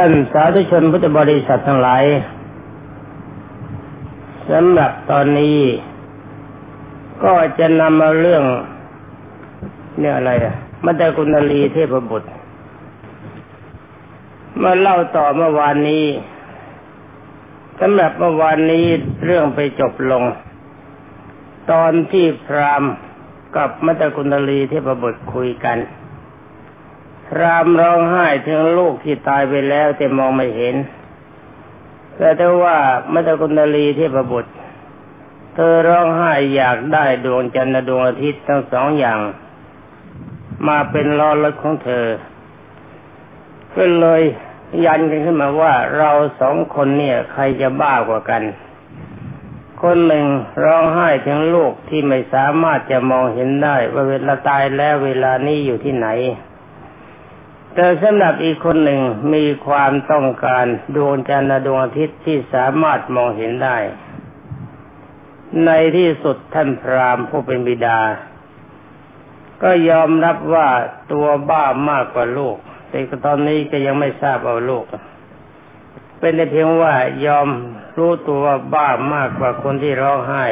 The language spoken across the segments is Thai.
ท่านสาธุชนพุทธบริษัททั้งหลายสำหรับตอนนี้ ก็จะนำมาเรื่อง เนี่ยอะไรอะมัตตกุณลีเทพบุตรมาเล่าต่อเมื่อวานนี้สำหรับเมื่อวานนี้เรื่องไปจบลง ตอนที่พรามกับมัตตกุณลีเทพบุตรคุยกัน รามร้องไห้ถึงลูกที่ตายไปแล้วแต่มองไม่เห็น แต่ถ้าว่ามัตกุณลีเทพบุตร เธอร้องไห้อยากได้ดวงจันทร์ดวงอาทิตย์ทั้งสองอย่าง มาเป็นล้อรถของเธอก็เลยยันกันขึ้นมาว่าเราสองคนเนี่ยใครจะบ้ากว่ากัน คนหนึ่งร้องไห้ถึงลูกที่ไม่สามารถจะมองเห็นได้ว่าเวลาตายแล้วเวลานี้อยู่ที่ไหน แต่สำหรับอีกคนหนึ่งมีความต้องการดวงจันทร์ดวงอาทิตย์ที่สามารถมองเห็นได้ ในที่สุดท่านพรามผู้เป็นบิดา ก็ยอมรับว่าตัวบ้ามากกว่าลูก แต่ตอนนี้ก็ยังไม่ทราบเอาลูก เป็นแต่เพียงว่ายอมรู้ตัวว่าบ้ามากกว่าคนที่ร้องไห้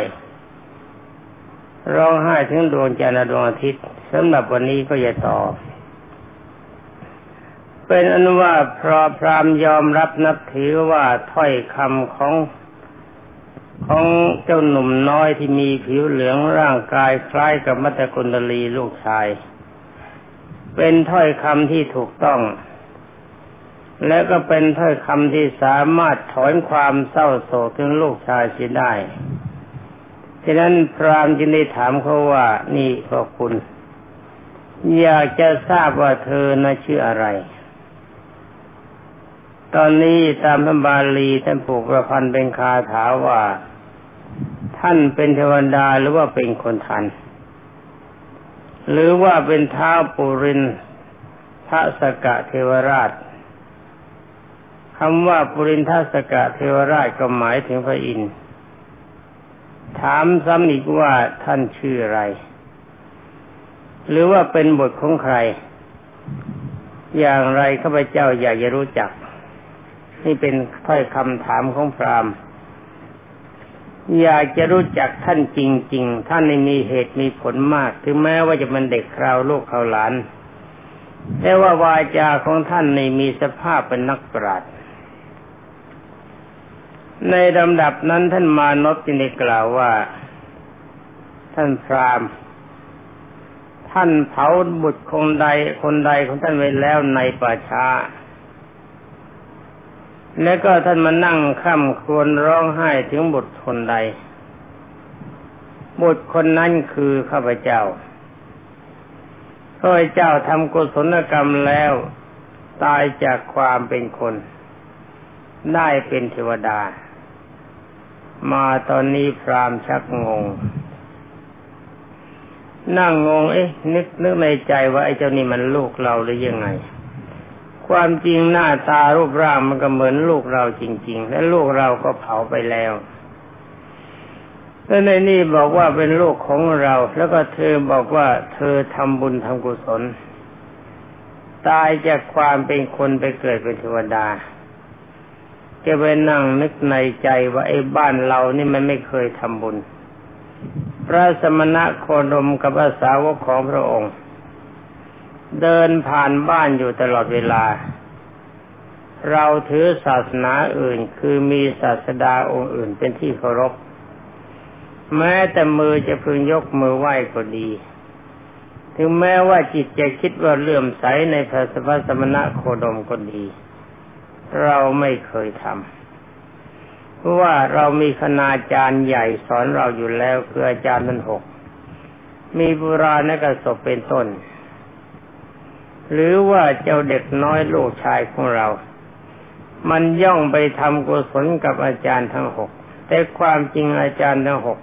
ร้องไห้ถึงดวงจันทร์ดวงอาทิตย์สำหรับวันนี้ก็อย่าต่อ เป็นอนุว่าพรพรามยอมรับนับถือว่าถ้อยคำของของเจ้าหนุ่มน้อยที่มีผิวเหลืองร่างกายคล้ายกับมัตตกุณลีลูกชาย เป็นถ้อยคำที่ถูกต้อง และก็เป็นถ้อยคำที่สามารถถอนความเศร้าโศกถึงลูกชายเสียได้ฉะนั้นพรามจึงได้ถามเขาว่านี่พ่อคุณ อยากจะทราบว่าเธอน่ะชื่ออะไร ตอนนี้ตามพระบาลีท่านผูกประพันธ์เป็นคาถาว่า ท่านเป็นเทวดาหรือว่าเป็นคนทัน หรือว่าเป็นท้าปุรินทศกะเทวราชคำว่าปุรินทศกะเทวราชก็หมายถึงพระอินทร์ถามซ้ำอีกว่าท่านชื่ออะไร หรือว่าเป็นบทของใคร อย่างไรข้าพเจ้าอยากจะรู้จัก นี่เป็นถ้อยคำถามของพราหมณ์อยากจะรู้จักท่านจริง ๆ ท่านในมีเหตุมีผลมาก ถึงแม้ว่าจะเป็นเด็กคราวลูกคราวหลาน แต่ว่าวาจาของท่านในมีสภาพเป็นนักปราชญ์ในลำดับนั้นท่านมานพจึงได้กล่าวว่า ท่านพรามท่านเผาบุตรคนใดคนใดของท่านไว้แล้วในป่าช้า แล้วก็ท่านมานั่งค่ำควรร้องไห้ถึงบุตรคนใด บุตรคนนั้นคือข้าพเจ้าข้าพเจ้าทำกุศลกรรมแล้ว ตายจากความเป็นคน ได้เป็นเทวดา มาตอนนี้พรามชักงง นั่งงง เอ๊ะ นึกนึกในใจว่าไอ้เจ้านี่มันลูกเราหรือยังไง ความจริงหน้าตารูปร่างมันก็เหมือนลูกเราจริง ๆ และลูกเราก็เผาไปแล้วแล้วในนี่บอกว่าเป็นลูกของเรา แล้วก็เธอบอกว่าเธอทำบุญทำกุศล ตายจากความเป็นคนไปเกิดเป็นเทวดาแกไปนั่งนึกในใจว่าไอ้บ้านเรานี่มันไม่เคยทำบุญ พระสมณะโคดมกับพระสาวกของพระองค์ เดินผ่านบ้านอยู่ตลอดเวลา เราถือศาสนาอื่นคือมีศาสดาองค์อื่นเป็นที่เคารพ แม้แต่มือจะพึงยกมือไหว้ก็ดี ถึงแม้ว่าจิตจะคิดว่าเลื่อมใสในพระสพสมณะโคดมก็ดี เราไม่เคยทำเพราะว่าเรามีคณาจารย์ใหญ่สอนเราอยู่แล้วคืออาจารย์ทั้นหก มีบุราณกสบเป็นต้น หรือว่าเจ้าเด็กน้อยลูกชายของเรา มันย่องไปทำกุศลกับอาจารย์ทั้งหก แต่ความจริงอาจารย์ทั้งหก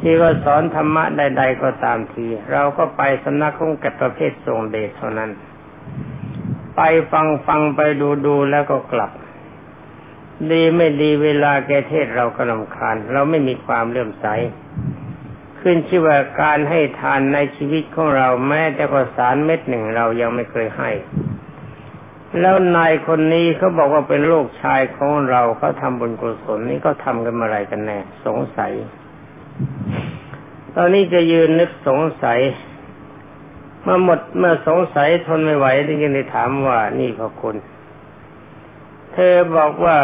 ที่ว่าสอนธรรมะใด ๆ ก็ตามที เราก็ไปสำนักของกัตประเภททรงเดชเท่านั้น ไปฟังฟังไปดูดูแล้วก็กลับ ดีไม่ดีเวลาแกเทศเราก็ลำคาญ เราไม่มีความเลื่อมใส ขึ้นชื่อว่าการให้ทานในชีวิตของเราแม้แต่ก็สารเม็ดหนึ่งเรายังไม่เคยให้ แล้วนายคนนี้เขาบอกว่าเป็นลูกชายของเราเขาทำบุญกุศลนี่ก็ทำกันมาอะไรกันแน่สงสัย ตอนนี้จะยืนนึกสงสัยเมื่อหมดเมื่อสงสัยทนไม่ไหวจึงได้ถามว่านี่พระคุณ เธอบอกว่า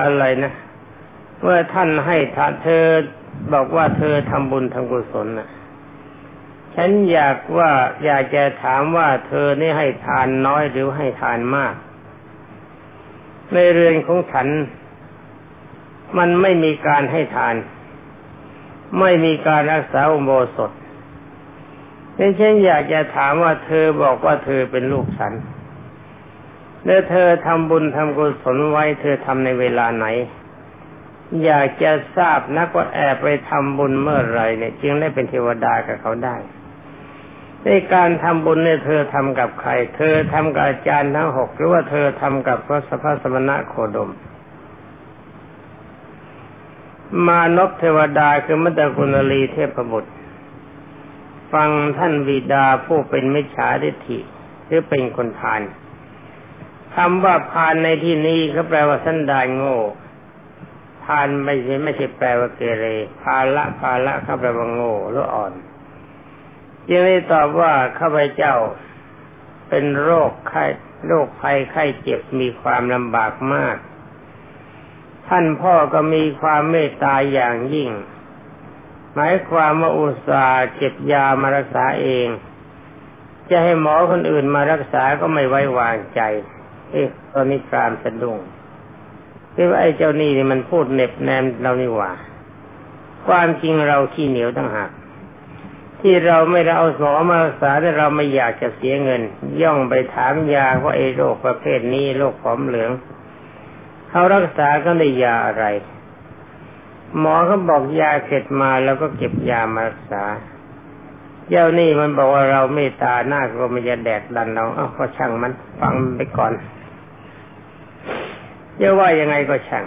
อะไรนะเมื่อท่านให้ทานเธอ บอกว่าเธอทำบุญทำกุศลนะฉันอยากว่าอยากจะถามว่าเธอนี่ให้ทานน้อยหรือให้ทานมาก ในเรือนของฉัน มันไม่มีการให้ทาน ไม่มีการรักษาอุโบสถดังฉันอยากจะถามว่าเธอบอกว่าเธอเป็นลูกฉันแล้วเธอทำบุญทำกุศลไว้ เธอทำในเวลาไหน อยากจะทราบนักว่าแอบไปทำบุญเมื่อไรเนี่ยจึงได้เป็นเทวดากับเขาได้ในการทำบุญเนี่ยเธอทำกับใคร เธอทำกับอาจารย์ทั้งหกหรือว่าเธอทำกับพระสัพสมณะโคดม มานพเทวดาคือมัตตคุณลีเทพบุตร ฟังท่านวิดาผู้เป็นมิจฉาทิฏฐิหรือเป็นคนพานคำว่าพานในที่นี้ก็แปลว่าสันดานโง่านไม่ใช่ไม่ใช่แปลว่าเกเรพาละพาละเขาแปลว่าโง่หรืออ่อนจึงได้ตอบว่าข้าพเจ้าเป็นโรคไข้โรคภัยไข้เจ็บมีความลำบากมาก ท่านพ่อก็มีความเมตตาอย่างยิ่ง หมายความว่าอุตส่าห์เก็บยามารักษาเอง จะให้หมอคนอื่นมารักษาก็ไม่ไว้วางใจ เอ๊ะตอนนี้พรามสะดุ้ง คือว่าไอ้เจ้านี่นี่มันพูดเน็บแนมเรานี่หว่า ความจริงเราขี้เหนียวตั้งหากที่เราไม่ได้เอาหมอมารักษาแต่เราไม่อยากจะเสียเงิน ย่องไปถามยาว่าไอ้โรคประเภทนี้โรคผอมเหลืองเขารักษาก็ได้ยาอะไร หมอเขาบอกยาเสร็จมาแล้วก็เก็บยามารักษาเจ้านี่มันบอกว่าเราไม่ตาหน้าก็ไม่จะแดกดันเราเอ้าก็ช่างมันฟังไปก่อน จะว่ายังไงก็ช่าง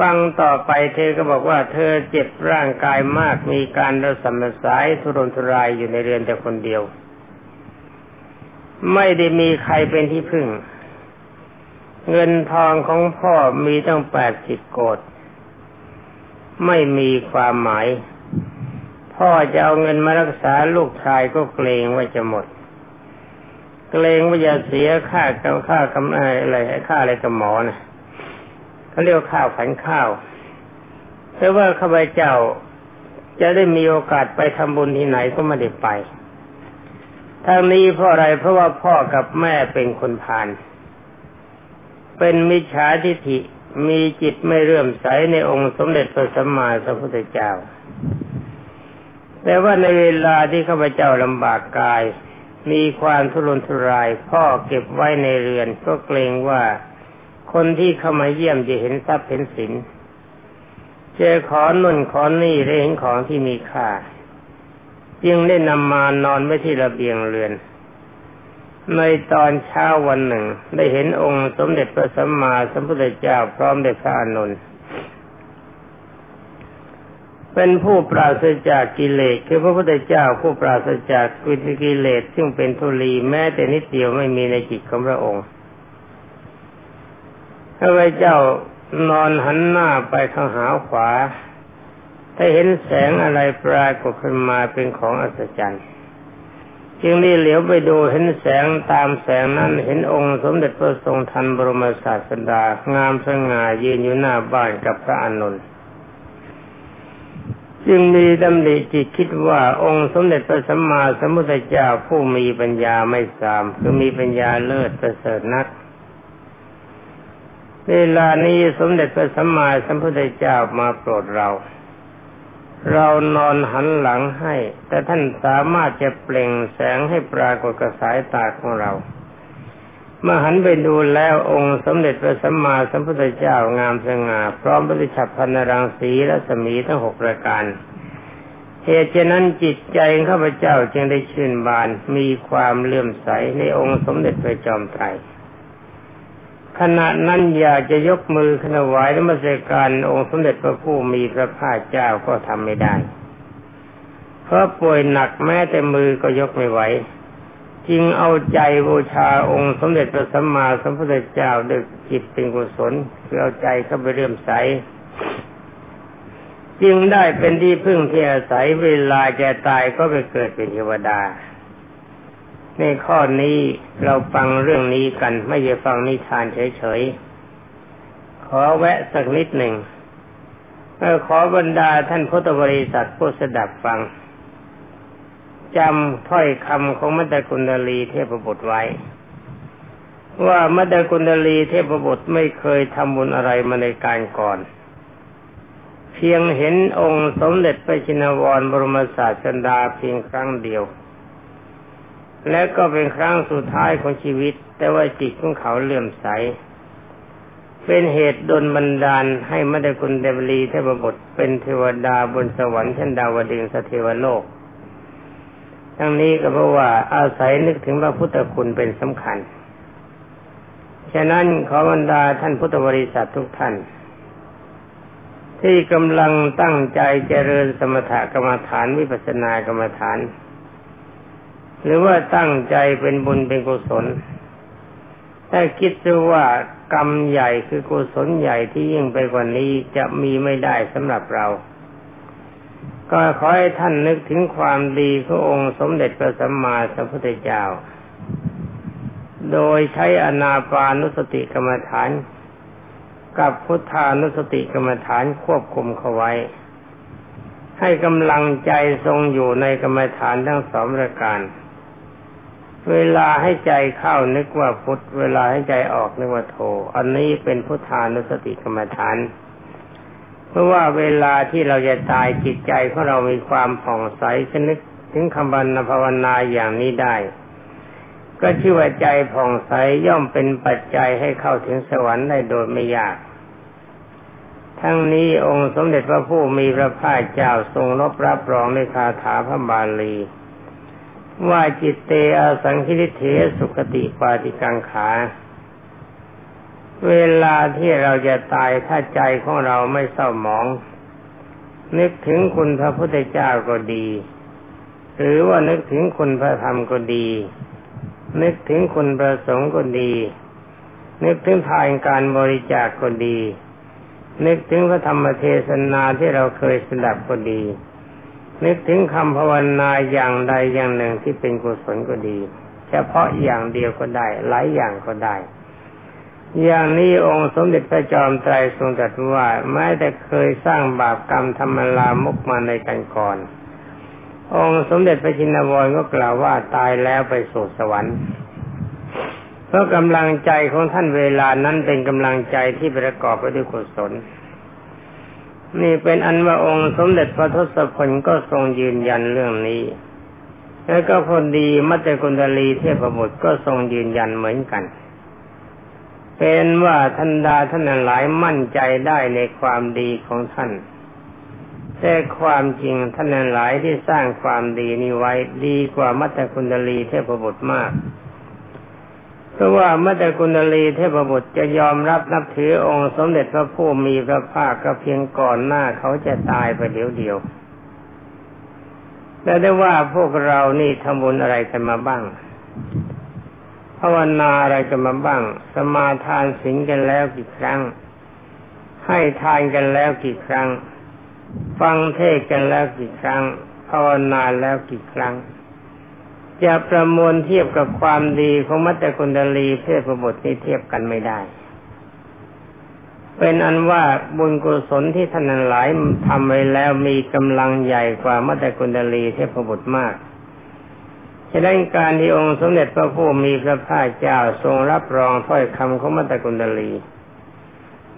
ฟังต่อไปเธอก็บอกว่า เธอเจ็บร่างกายมากมีการระสำระสายทุรนทุรายอยู่ในเรือนแต่คนเดียว ไม่ได้มีใครเป็นที่พึ่ง เงินทองของพ่อมีตั้งแปดสิบโกดไม่มีความหมาย พ่อจะเอาเงินมารักษาลูกชายก็เกรงว่าจะหมด เกรงว่าจะเสียค่ากำค่ากำอะไรค่าอะไรกับหมอนะเขาเรียกข้าวขันข้าวแต่ว่าข้าพเจ้าจะได้มีโอกาสไปทำบุญที่ไหนก็ไม่ได้ไปทางนี้เพราะอะไรเพราะว่าพ่อกับแม่เป็นคนพานเป็นมิจฉาทิฏฐิมีจิตไม่เรื่มใสในองค์สมเด็จพระสัมมาสัมพุทธเจ้า แต่ว่าในเวลาที่ข้าพเจ้าลำบากกาย มีความทุรนทุราย พ่อเก็บไว้ในเรือนก็เกรงว่าคนที่เข้ามาเยี่ยมจะเห็นทรัพย์เห็นสินเจอขอนุ่นขอนี่ได้เห็นของที่มีค่า จึงได้นำมานอนไว้ที่ระเบียงเรือน ในตอนเช้าวันหนึ่ง ได้เห็นองค์สมเด็จพระสัมมาสัมพุทธเจ้าพร้อมด้วยพระอนุน เป็นผู้ปราศจากกิเลสคือพระพุทธเจ้าผู้ปราศจากกิเลสซึ่งเป็นทุลีแม้แต่นิดเดียวไม่มีในจิตของพระองค์ข้าพเจ้านอนหันหน้าไปทางหาขวา ถ้าเห็นแสงอะไรปรากฏขึ้นมาเป็นของอัศจรรย์จึงได้เหลียวไปดูเห็นแสงตามแสงนั้นเห็นองค์สมเด็จพระทรงทันบรมศาสดางามสง่ายืนอยู่หน้าบ้านกับพระอนุน จึงมีดำริจิตคิดว่าองค์สมเด็จพระสัมมาสัมพุทธเจ้าผู้มีปัญญาไม่สาม คือมีปัญญาเลิศประเสริฐนัก เวลานี้สมเด็จพระสัมมาสัมพุทธเจ้ามาโปรดเรา เรานอนหันหลังให้ แต่ท่านสามารถจะเปล่งแสงให้ปรากฏกับสายตาของเรา เมื่อหันไปดูแล้วองค์สมเด็จพระสัมมาสัมพุทธเจ้างามสง่าพร้อมปฏิฉับพันรังสีและสมีทั้งหกประการเหตุฉะนั้นจิตใจข้าพเจ้าจึงได้ชื่นบานมีความเลื่อมใสในองค์สมเด็จพระจอมไตรขณะนั้นอยากจะยกมือขนวายนมัสการองค์สมเด็จพระผู้มีพระภาคเจ้าก็ทำไม่ได้ เพราะป่วยหนักแม้แต่มือก็ยกไม่ไหว จึงเอาใจบูชาองค์สมเด็จพระสัมมาสัมพุทธเจ้าด้วยจิตเป็นกุศลคือเอาใจเข้าไปเรื่มใสจึงได้เป็นที่พึ่งที่อาศัยเวลาจะตายก็ไปเกิดเป็นเทวดา ในข้อนี้เราฟังเรื่องนี้กัน ไม่ใช่ฟังนิทานเฉยๆ ขอแวะสักนิดหนึ่งขอบรรดาท่านพุทธบริษัทผู้สดับฟัง จำถ้อยคำของมัตตกุณลีเทพบุตรไว้ ว่ามัตตกุณลีเทพบุตรไม่เคยทำบุญอะไรมาในการก่อน เพียงเห็นองค์สมเด็จพระชินวรบรมศาสดาเพียงครั้งเดียว และก็เป็นครั้งสุดท้ายของชีวิต แต่ว่าจิตของเขาเลื่อมใส เป็นเหตุดลบันดาลให้มัตตกุณเดบลีเทพบุตรเป็นเทวดาบนสวรรค์ชั้นดาวดึงสเทวโลก ทั้งนี้ก็เพราะว่าอาศัยนึกถึงพระพุทธคุณเป็นสำคัญ ฉะนั้นขอบรรดาท่านพุทธบริษัททุกท่าน ที่กำลังตั้งใจเจริญสมถกรรมฐานวิปัสสนากรรมฐาน หรือว่าตั้งใจเป็นบุญเป็นกุศลถ้าคิดดูว่ากรรมใหญ่คือกุศลใหญ่ที่ยิ่งไปกว่านี้จะมีไม่ได้สำหรับเรา ก็ขอให้ท่านนึกถึงความดีขององค์สมเด็จพระสัมมาสัมพุทธเจ้า โดยใช้อนาปานุสติกรรมฐาน กับพุทธานุสติกรรมฐานควบคุมเขาไว้ ให้กำลังใจทรงอยู่ในกรรมฐานทั้งสองประการ เวลาให้ใจเข้านึกว่าพุทธ เวลาให้ใจออกนึกว่าโท อันนี้เป็นพุทธานุสติกรรมฐาน เพราะว่าเวลาที่เราจะตายจิตใจของเรามีความผ่องใสชนึกถึงคำบรรณภาวนาอย่างนี้ได้ ก็ชื่อว่าใจผ่องใสย่อมเป็นปัจจัยให้เข้าถึงสวรรค์ได้โดยไม่ยาก ทั้งนี้องค์สมเด็จพระผู้มีพระภาคเจ้าทรงรบรับรองในคาถาพระบาลี ว่าจิตเตอสังคิริเทสุขติปาติกังขา เวลาที่เราจะตายถ้าใจของเราไม่เศร้าหมอง นึกถึงคุณพระพุทธเจ้าก็ดี หรือว่านึกถึงคุณพระธรรมก็ดี นึกถึงคุณพระสงฆ์ก็ดี นึกถึงทานการบริจาคก็ดี นึกถึงพระธรรมเทศนาที่เราเคยสดับก็ดี นึกถึงคำภาวนาอย่างใดอย่างหนึ่งที่เป็นกุศลก็ดี เฉพาะอย่างเดียวก็ได้ หลายอย่างก็ได้ อย่างนี้องค์สมเด็จพระจอมไตรทรงตรัสว่าแม้แต่เคยสร้างบาปกรรมธรรมลามกมาในกันก่อน องค์สมเด็จพระชินวรก็กล่าวว่าตายแล้วไปสู่สวรรค์เพราะกำลังใจของท่านเวลานั้นเป็นกำลังใจที่ประกอบไปด้วยกุศลนี่เป็นอันว่าองค์สมเด็จพระทศพลก็ทรงยืนยันเรื่องนี้ แล้วก็พอดีมัจจกุณฑลีเทพบุตรก็ทรงยืนยันเหมือนกัน เป็นว่าท่านดาท่านหลายมั่นใจได้ในความดีของท่าน แต่ความจริงท่านหลายที่สร้างความดีนี้ไว้ดีกว่ามัตตคุณลีเทพบุตรมาก เพราะว่ามัตตคุณลีเทพบุตรจะยอมรับนับถือองค์สมเด็จพระผู้มีพระภาคก็เพียงก่อนหน้าเขาจะตายไปเดียวเดียวแต่ได้ว่าพวกเรานี่ทำบุญอะไรกันมาบ้าง ภาวนาอะไรกันมาบ้าง สมาทานศีลกันแล้วกี่ครั้ง ให้ทานกันแล้วกี่ครั้ง ฟังเทศกันแล้วกี่ครั้ง ภาวนาแล้วกี่ครั้ง จะประมวลเทียบกับความดีของมัตตกุณดลีเทพบุตรนี้เทียบกันไม่ได้ เป็นอันว่าบุญกุศลที่ท่านหลายทำไว้แล้วมีกำลังใหญ่กว่ามัตตกุณดลีเทพบุตรมาก ฉะนั้นการที่องค์สมเด็จพระผู้มีพระภาคเจ้าทรงรับรองถ้อยคำของมัตตกุณฑลี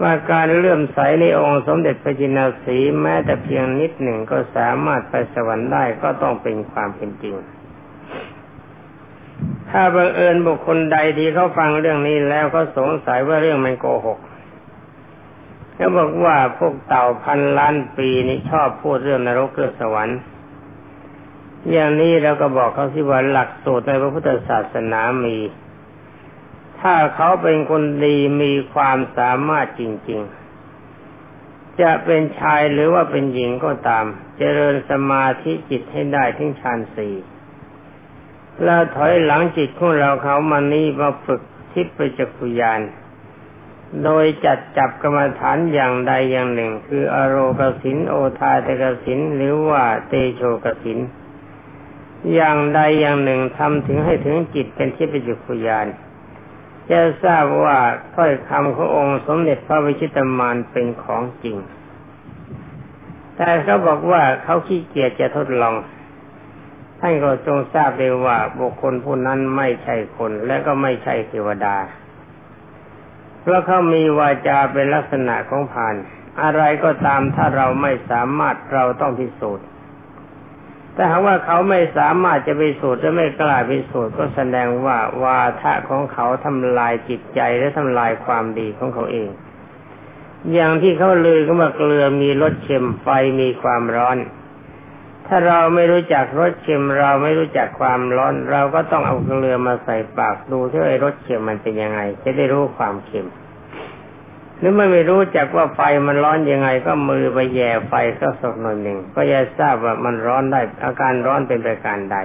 ว่าการเลื่อมใสในองค์สมเด็จพระจินสีแม้แต่เพียงนิดหนึ่งก็สามารถไปสวรรค์ได้ก็ต้องเป็นความเป็นจริง ถ้าบังเอิญบุคคลใดที่เขาฟังเรื่องนี้แล้วก็สงสัยว่าเรื่องมันโกหกเขาบอกว่าพวกเต่าพันล้านปีนี้ชอบพูดเรื่องนรกเรื่องสวรรค์ อย่างนี้เราก็บอกเขาสิว่าหลักสูตรในพระพุทธศาสนามี ถ้าเขาเป็นคนดีมีความสามารถจริง ๆ จะเป็นชายหรือว่าเป็นหญิงก็ตาม เจริญสมาธิจิตให้ได้ทั้งฌานสี่เราถอยหลังจิตของเราเขามานี้มาฝึกทิพยจักรุยาน โดยจัดจับกรรมฐานอย่างใดอย่างหนึ่ง คืออโรกสินโอทาตกสินหรือว่าเตโชกสิน อย่างใดอย่างหนึ่งทำถึงให้ถึงจิตเป็นทิพยจักรุยานจะทราบว่าถ้อยคำขององค์สมเด็จพระวิชิตามานเป็นของจริง แต่เขาบอกว่าเขาขี้เกียจจะทดลองท่านก็ทรงทราบเลยว่าบุคคลผู้นั้นไม่ใช่คนและก็ไม่ใช่เทวดา เพราะเขามีวาจาเป็นลักษณะของผ่าน อะไรก็ตามถ้าเราไม่สามารถเราต้องพิสูจน์ แต่หากว่าเขาไม่สามารถจะพิสูจน์และไม่กล้าพิสูจน์ก็แสดงว่าวาทะของเขาทำลายจิตใจและทำลายความดีของเขาเอง อย่างที่เขาลือก็ว่าเกลือมีรสเค็มไฟมีความร้อน ถ้าเราไม่รู้จักรสเค็มเราไม่รู้จักความร้อน เราก็ต้องเอาเกลือมาใส่ปากดูที่ไอ้รสเค็มมันเป็นยังไง จะได้รู้ความเค็ม หรือไม่รู้จักว่าไฟมันร้อนยังไง ก็มือไปแย่ไฟก็สกหน่อยหนึ่งก็จะทราบว่ามันร้อนได้อาการร้อนเป็นประการใด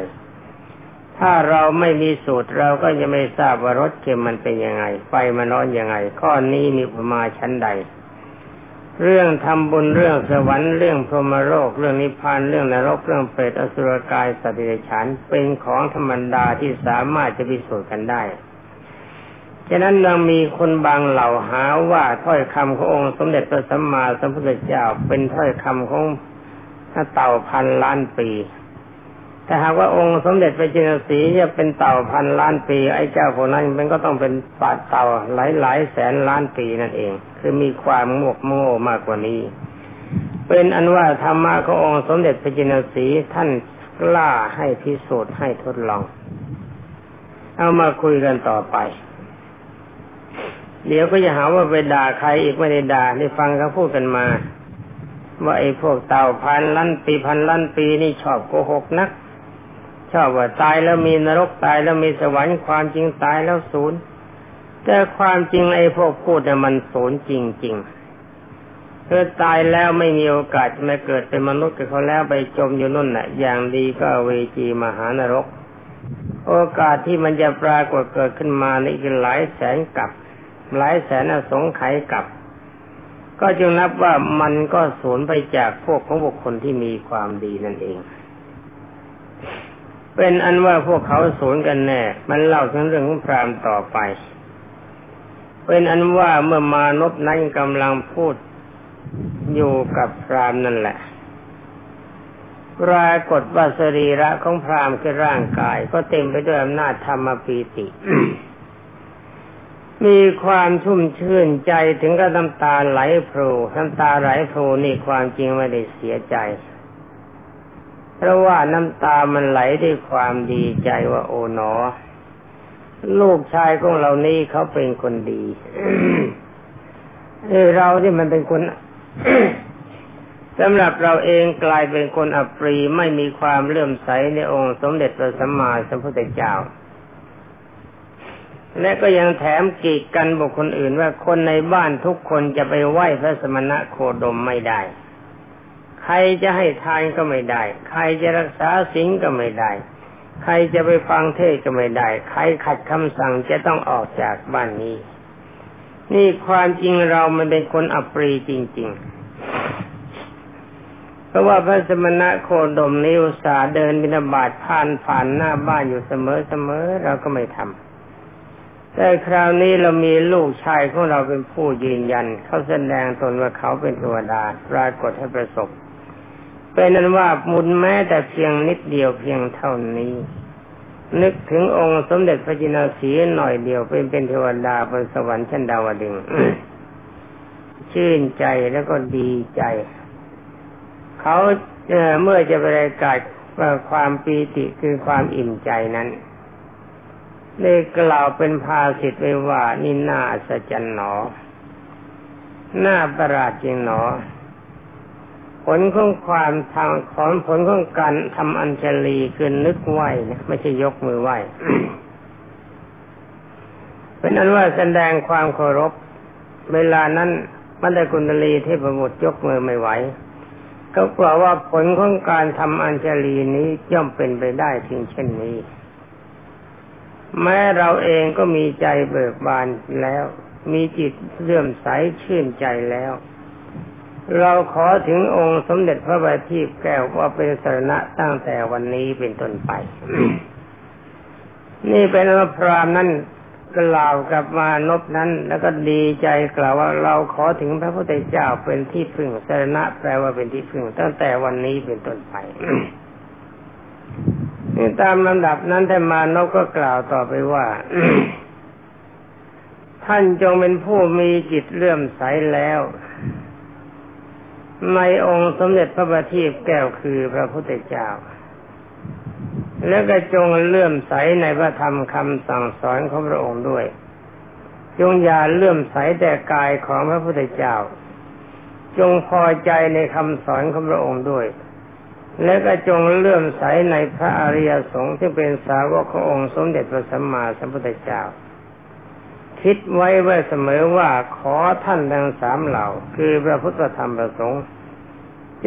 ถ้าเราไม่มีสูตรเราก็จะไม่ทราบว่ารสเค็มมันเป็นยังไง ไฟมันร้อนยังไง ข้อนี้มีประมาชั้นใด เรื่องทำบุญเรื่องสวรรค์เรื่องพรหมโลกเรื่องนิพพานเรื่องนรกเรื่องเปรตอสุรกายสัตว์เดรัจฉานเป็นของธรรมดาที่สามารถจะพิสูจน์กันได้ ฉะนั้นยังมีคนบางเหล่าหาว่าถ้อยคำขององค์สมเด็จพระสัมมาสัมพุทธเจ้าเป็นถ้อยคำของเต่าพันล้านปี แต่หากว่าองค์สมเด็จพระจินสีจะเป็นเต่าพันล้านปี ไอ้เจ้าคนนั้นมันก็ต้องเป็นปาเต่าหลายหลายแสนล้านปีนั่นเอง คือมีความงกโง่มากกว่านี้ เป็นอันว่าธรรมะขององค์สมเด็จพระจินสีท่านกล้าให้พิสูจน์ให้ทดลอง เอามาคุยกันต่อไป เดี๋ยวก็จะหาว่าไปด่าใครอีกไม่ได้ด่าได้ฟังเขาพูดกันมา ว่าไอ้พวกเต่าพันล้านปีพันล้านปีนี่ชอบโกหกนัก ชอบว่าตายแล้วมีนรกตายแล้วมีสวรรค์ความจริงตายแล้วศูนย์แต่ความจริงไอ้พวกพูดเนี่ยมันศูนย์จริงๆเธอตายแล้วไม่มีโอกาสจะมาเกิดเป็นมนุษย์กับเขาแล้วไปจมอยู่นู่นน่ะ อย่างดีก็เวจีมหานรก โอกาสที่มันจะปรากฏเกิดขึ้นมาในี่หลายแสนกับ หลายแสนอสงไขยกับ ก็จึงนับว่ามันก็สูญไปจากพวกของบุคคลที่มีความดีนั่นเอง เป็นอันว่าพวกเขาสูญกันแน่ มันเล่าถึงเรื่องของพรามต่อไป เป็นอันว่าเมื่อมานพนั้นกำลังพูดอยู่กับพรามนั่นแหละปรากฏว่าสรีระของพรามคือร่างกาย ก็เต็มไปด้วยอำนาจธรรมปีติ มีความชุ่มชื่นใจถึงกับน้ำตาไหลโผล่น้ำตาไหลโผล่นี่ความจริงไม่ได้เสียใจ เพราะว่าน้ำตามันไหลด้วยความดีใจว่าโอ๋หนอ ลูกชายของเรานี่เขาเป็นคนดีเออเราที่มันเป็นคนสำหรับเราเองกลายเป็นคนอัปรีไม่มีความเลื่อมใสในองค์สมเด็จพระสัมมาสัมพุทธเจ้า และก็ยังแถมกีดกันบุคคลอื่นว่าคนในบ้านทุกคนจะไปไหว้พระสมณะโคดมไม่ได้ ใครจะให้ทานก็ไม่ได้ ใครจะรักษาสิ่งก็ไม่ได้ ใครจะไปฟังเทศก็ไม่ได้ ใครขัดคำสั่งจะต้องออกจากบ้านนี้ นี่ความจริงเรามันเป็นคนอัปรีจริง ๆ เพราะว่าพระสมณะโคดมนิวสาเดินบินาบาตผ่านผ่านหน้าบ้านอยู่เสมอๆเราก็ไม่ทำ แต่คราวนี้เรามีลูกชายของเราเป็นผู้ยืนยัน เขาแสดงตนว่าเขาเป็นเทวดาปรากฏให้ประสบ เป็นนั้นว่ามุนแม้แต่เพียงนิดเดียวเพียงเท่านี้ นึกถึงองค์สมเด็จพระจินาสีหน่อยเดียวเป็นเป็นเทวดาบนสวรรค์ชั้นดาวดึงชื่นใจแล้วก็ดีใจ เขาเมื่อจะประกาศความปีติคือความอิ่มใจนั้น ได้กล่าวเป็นภาสิทธ์ไว้ว่านี่น่าสัจจ์หนอน่าประหลาดจริงหนอ ผลของความทางขอนผลของการทำอัญชลีคือนึกไหวนะไม่ใช่ยกมือไหวเป็นอันว่าแสดงความเคารพ เวลานั้นมันได้กุณลีเทพบุตรยกมือไม่ไหว ก็กล่าวว่าผลของการทำอัญชลีนี้ย่อมเป็นไปได้ถึงเช่นนี้ แม้เราเองก็มีใจเบิกบานแล้ว มีจิตเลื่อมใสชื่นใจแล้ว เราขอถึงองค์สมเด็จพระบัณฑิตแก้วว่าเป็นสรณะตั้งแต่วันนี้เป็นต้นไป นี่เป็นพรามนั้นกล่าวกับมานพนั้น แล้วก็ดีใจกล่าวว่าเราขอถึงพระพุทธเจ้าเป็นที่พึ่งสรณะแปลว่าเป็นที่พึ่งตั้งแต่วันนี้เป็นต้นไป นี่ตามลำดับนั้นท่านมานพก็กล่าวต่อไปว่า ท่านจงเป็นผู้มีจิตเลื่อมใสแล้ว ในองค์สมเด็จพระบัณฑิตแก้วคือพระพุทธเจ้า แล้วก็จงเลื่อมใสในพระธรรมคำสั่งสอนของพระองค์ด้วย จงอย่าเลื่อมใสแต่กายของพระพุทธเจ้า จงพอใจในคำสอนของพระองค์ด้วย และก็จงเลื่อมใสในพระอริยสงฆ์ที่เป็นสาวกขององค์สมเด็จพระสัมมาสัมพุทธเจ้า คิดไว้ไว้เสมอว่าขอท่านทั้งสามเหล่า คือพระพุทธธรรมประสงค์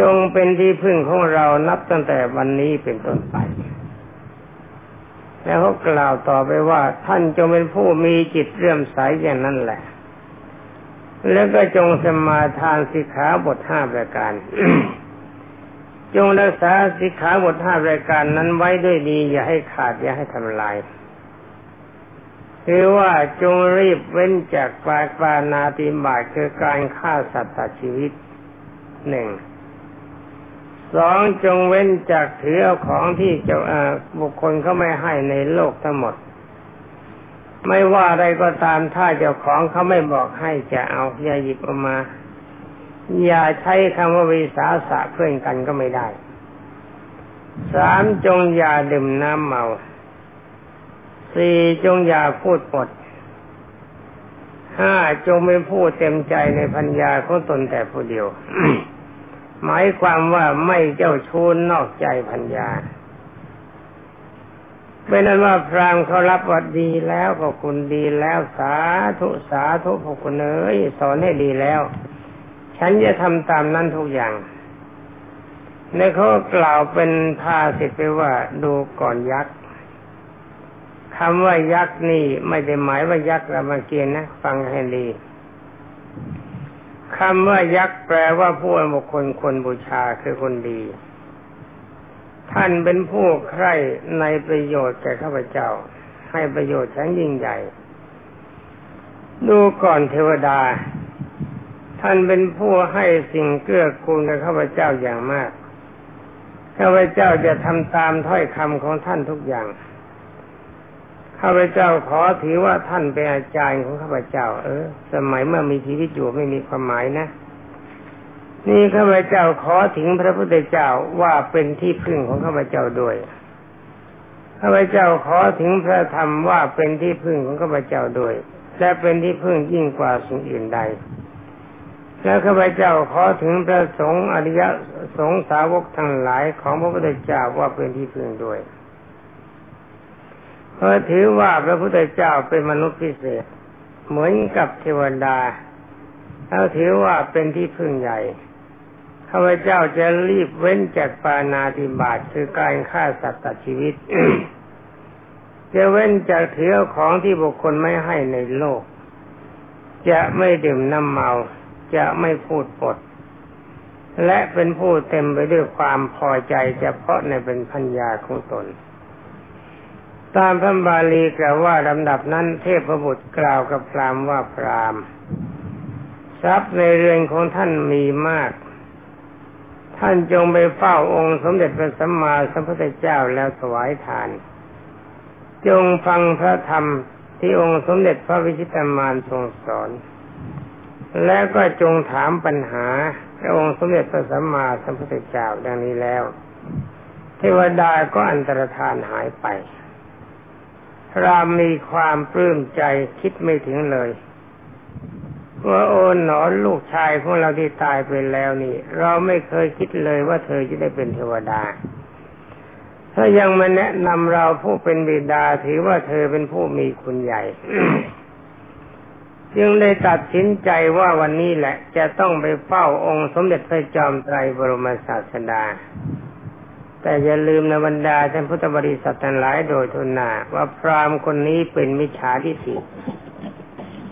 จงเป็นที่พึ่งของเรานับตั้งแต่วันนี้เป็นต้นไป แล้วเขากล่าวต่อไปว่า ท่านจงเป็นผู้มีจิตเรื่อมใสอย่างนั้นแหละ แล้วก็จงสมาทานสิกขาบทห้าประการ จงรักษาสิกขาบทห้าประการนั้นไว้ด้วยดี อย่าให้ขาดอย่าให้ทำลายคือว่าจงรีบเว้นจากปาปานาติบาตคือการฆ่าสัตว์ตัดชีวิตหนึ่งสองจงเว้นจากถือเอาของที่เจ้าบุคคลเขาไม่ให้ในโลกทั้งหมด ไม่ว่าอะไรก็ตามถ้าเจ้าของเขาไม่บอกให้จะเอาอย่าหยิบออกมา อย่าใช้คำว่าวิสาสะเพื่อนกันก็ไม่ได้สามจงอย่าดื่มน้ำเมาสี่จงอย่าพูดปดห้าจงเป็นผู้เต็มใจในพัญญาของตนแต่ผู้เดียว หมายความว่าไม่เจ้าชู้นอกใจพัญญาเป็นนั้นว่าพรามเขารับวัดดีแล้วขอบคุณดีแล้วสาธุสาธุขอบคุณเอ้ยสอนให้ดีแล้ว ฉันจะทำตามนั้นทุกอย่างในเขากล่าวเป็นภาสิทไปว่าดูก่อนยักษ์คำว่ายักษ์นี่ไม่ได้หมายว่ายักษ์รามเกียรตินะฟังให้ดีคำว่ายักษ์แปลว่าผู้บุคคลคนบูชาคือคนดี ท่านเป็นผู้ใคร่ในประโยชน์แก่ข้าพเจ้า ให้ประโยชน์ชั้นยิ่งใหญ่ ดูก่อนเทวดา ท่านเป็นผู้ให้สิ่งเกื้อกูลแก่ข้าพเจ้าอย่างมาก ข้าพเจ้าจะทำตามถ้อยคำของท่านทุกอย่าง ข้าพเจ้าขอถือว่าท่านเป็นอาจารย์ของข้าพเจ้า เออ สมัยเมื่อมีชีวิตอยู่ไม่มีความหมายนะ นี่ข้าพเจ้าขอถึงพระพุทธเจ้าว่าเป็นที่พึ่งของข้าพเจ้าด้วย ข้าพเจ้าขอถึงพระธรรมว่าเป็นที่พึ่งของข้าพเจ้าด้วย และเป็นที่พึ่งยิ่งกว่าสิ่งอื่นใด และข้าพเจ้าขอถึงพระสงฆ์อริยสงฆ์สาวกทั้งหลายของพระพุทธเจ้าว่าเป็นที่พึ่งด้วยเพราะถือว่าพระพุทธเจ้าเป็นมนุษย์พิเศษ เหมือนกับเทวดาเขาถือว่าเป็นที่พึ่งใหญ่ข้าพเจ้าจะรีบเว้นจากปานาติบาตคือการฆ่าสัตว์ตัดชีวิต จะเว้นจากเถือของที่บุคคลไม่ให้ในโลก จะไม่ดื่มน้ำเมา จะไม่พูดปด และเป็นผู้เต็มไปด้วยความพอใจเฉพาะในเป็นพัญญาของตน ตามพระบาลีกล่าวว่าลำดับนั้นเทพบุตรกล่าวกับพรามว่าพรามทรัพย์ในเรือนของท่านมีมาก ท่านจงไปเฝ้าองค์สมเด็จพระสัมมาสัมพุทธเจ้าแล้วถวายทาน จงฟังพระธรรมที่องค์สมเด็จพระวิชิตามานทรงสอน แล้วก็จงถามปัญหาพระองค์สมเด็จพระสัมมาสัมพุทธเจ้าดังนี้แล้ว เทวดาก็อันตรธานหายไป รามมีความปลื้มใจคิดไม่ถึงเลยว่าโอนหนอนลูกชายของเราที่ตายไปแล้วนี่ เราไม่เคยคิดเลยว่าเธอจะได้เป็นเทวดา ถ้ายังมาแนะนำเราผู้เป็นบิดาถือว่าเธอเป็นผู้มีคุณใหญ่ จึงได้ตัดสินใจว่าวันนี้แหละ จะต้องไปเฝ้าองค์สมเด็จพระจอมไตรบรมศาสดา แต่อย่าลืมในบรรดาท่านพุทธบริษัททั้งหลายโดยทุนนาว่าพราหมณ์คนนี้เป็นมิจฉาทิฏฐิ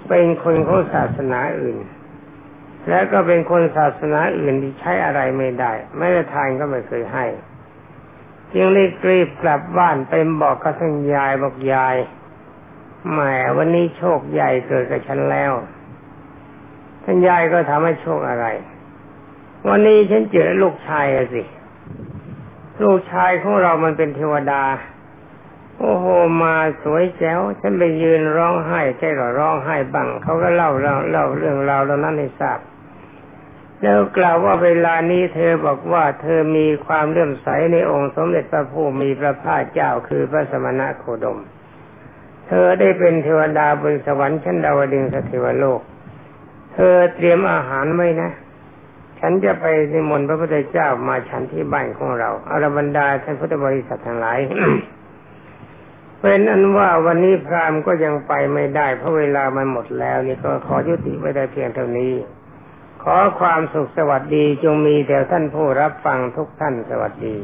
เป็นคนของศาสนาอื่น และก็เป็นคนศาสนาอื่นที่ใช้อะไรไม่ได้ไม่ได้ทานก็ไม่เคยให้ จึงรีบรีบกลับบ้านไปบอกกับท่านยายบอกยาย แหมวันนี้โชคใหญ่เกิดกับฉันแล้ว ท่านยายก็ถามว่าโชคอะไร วันนี้ฉันเจอลูกชายสิ ลูกชายของเรามันเป็นเทวดา โอ้โห มาสวยแจ๋ว ฉันไปยืนร้องไห้ใช่หรอร้องไห้บังเขาก็เล่าเล่าเล่าเรื่องราวเหล่านั้นให้ทราบแล้วกล่าวว่าเวลานี้เธอบอกว่าเธอมีความเลื่อมใสในองค์สมเด็จพระผู้มีพระภาคเจ้าคือพระสมณะโคดม เธอได้เป็นเทวดาบนสวรรค์ชั้นดาวดึงสเทวโลก เธอเตรียมอาหารไว้นะ ฉันจะไปนิมนต์พระพุทธเจ้ามาฉันที่บ้านของเราอารบรรดาท่านพุทธบริษัททั้งหลายเป็นอันว่าวันนี้พรามก็ยังไปไม่ได้ เพราะเวลามันหมดแล้ว นี่ก็ขอยุติไว้ได้เพียงเท่านี้ ขอความสุขสวัสดีจงมีแด่ท่านผู้รับฟังทุกท่านสวัสดี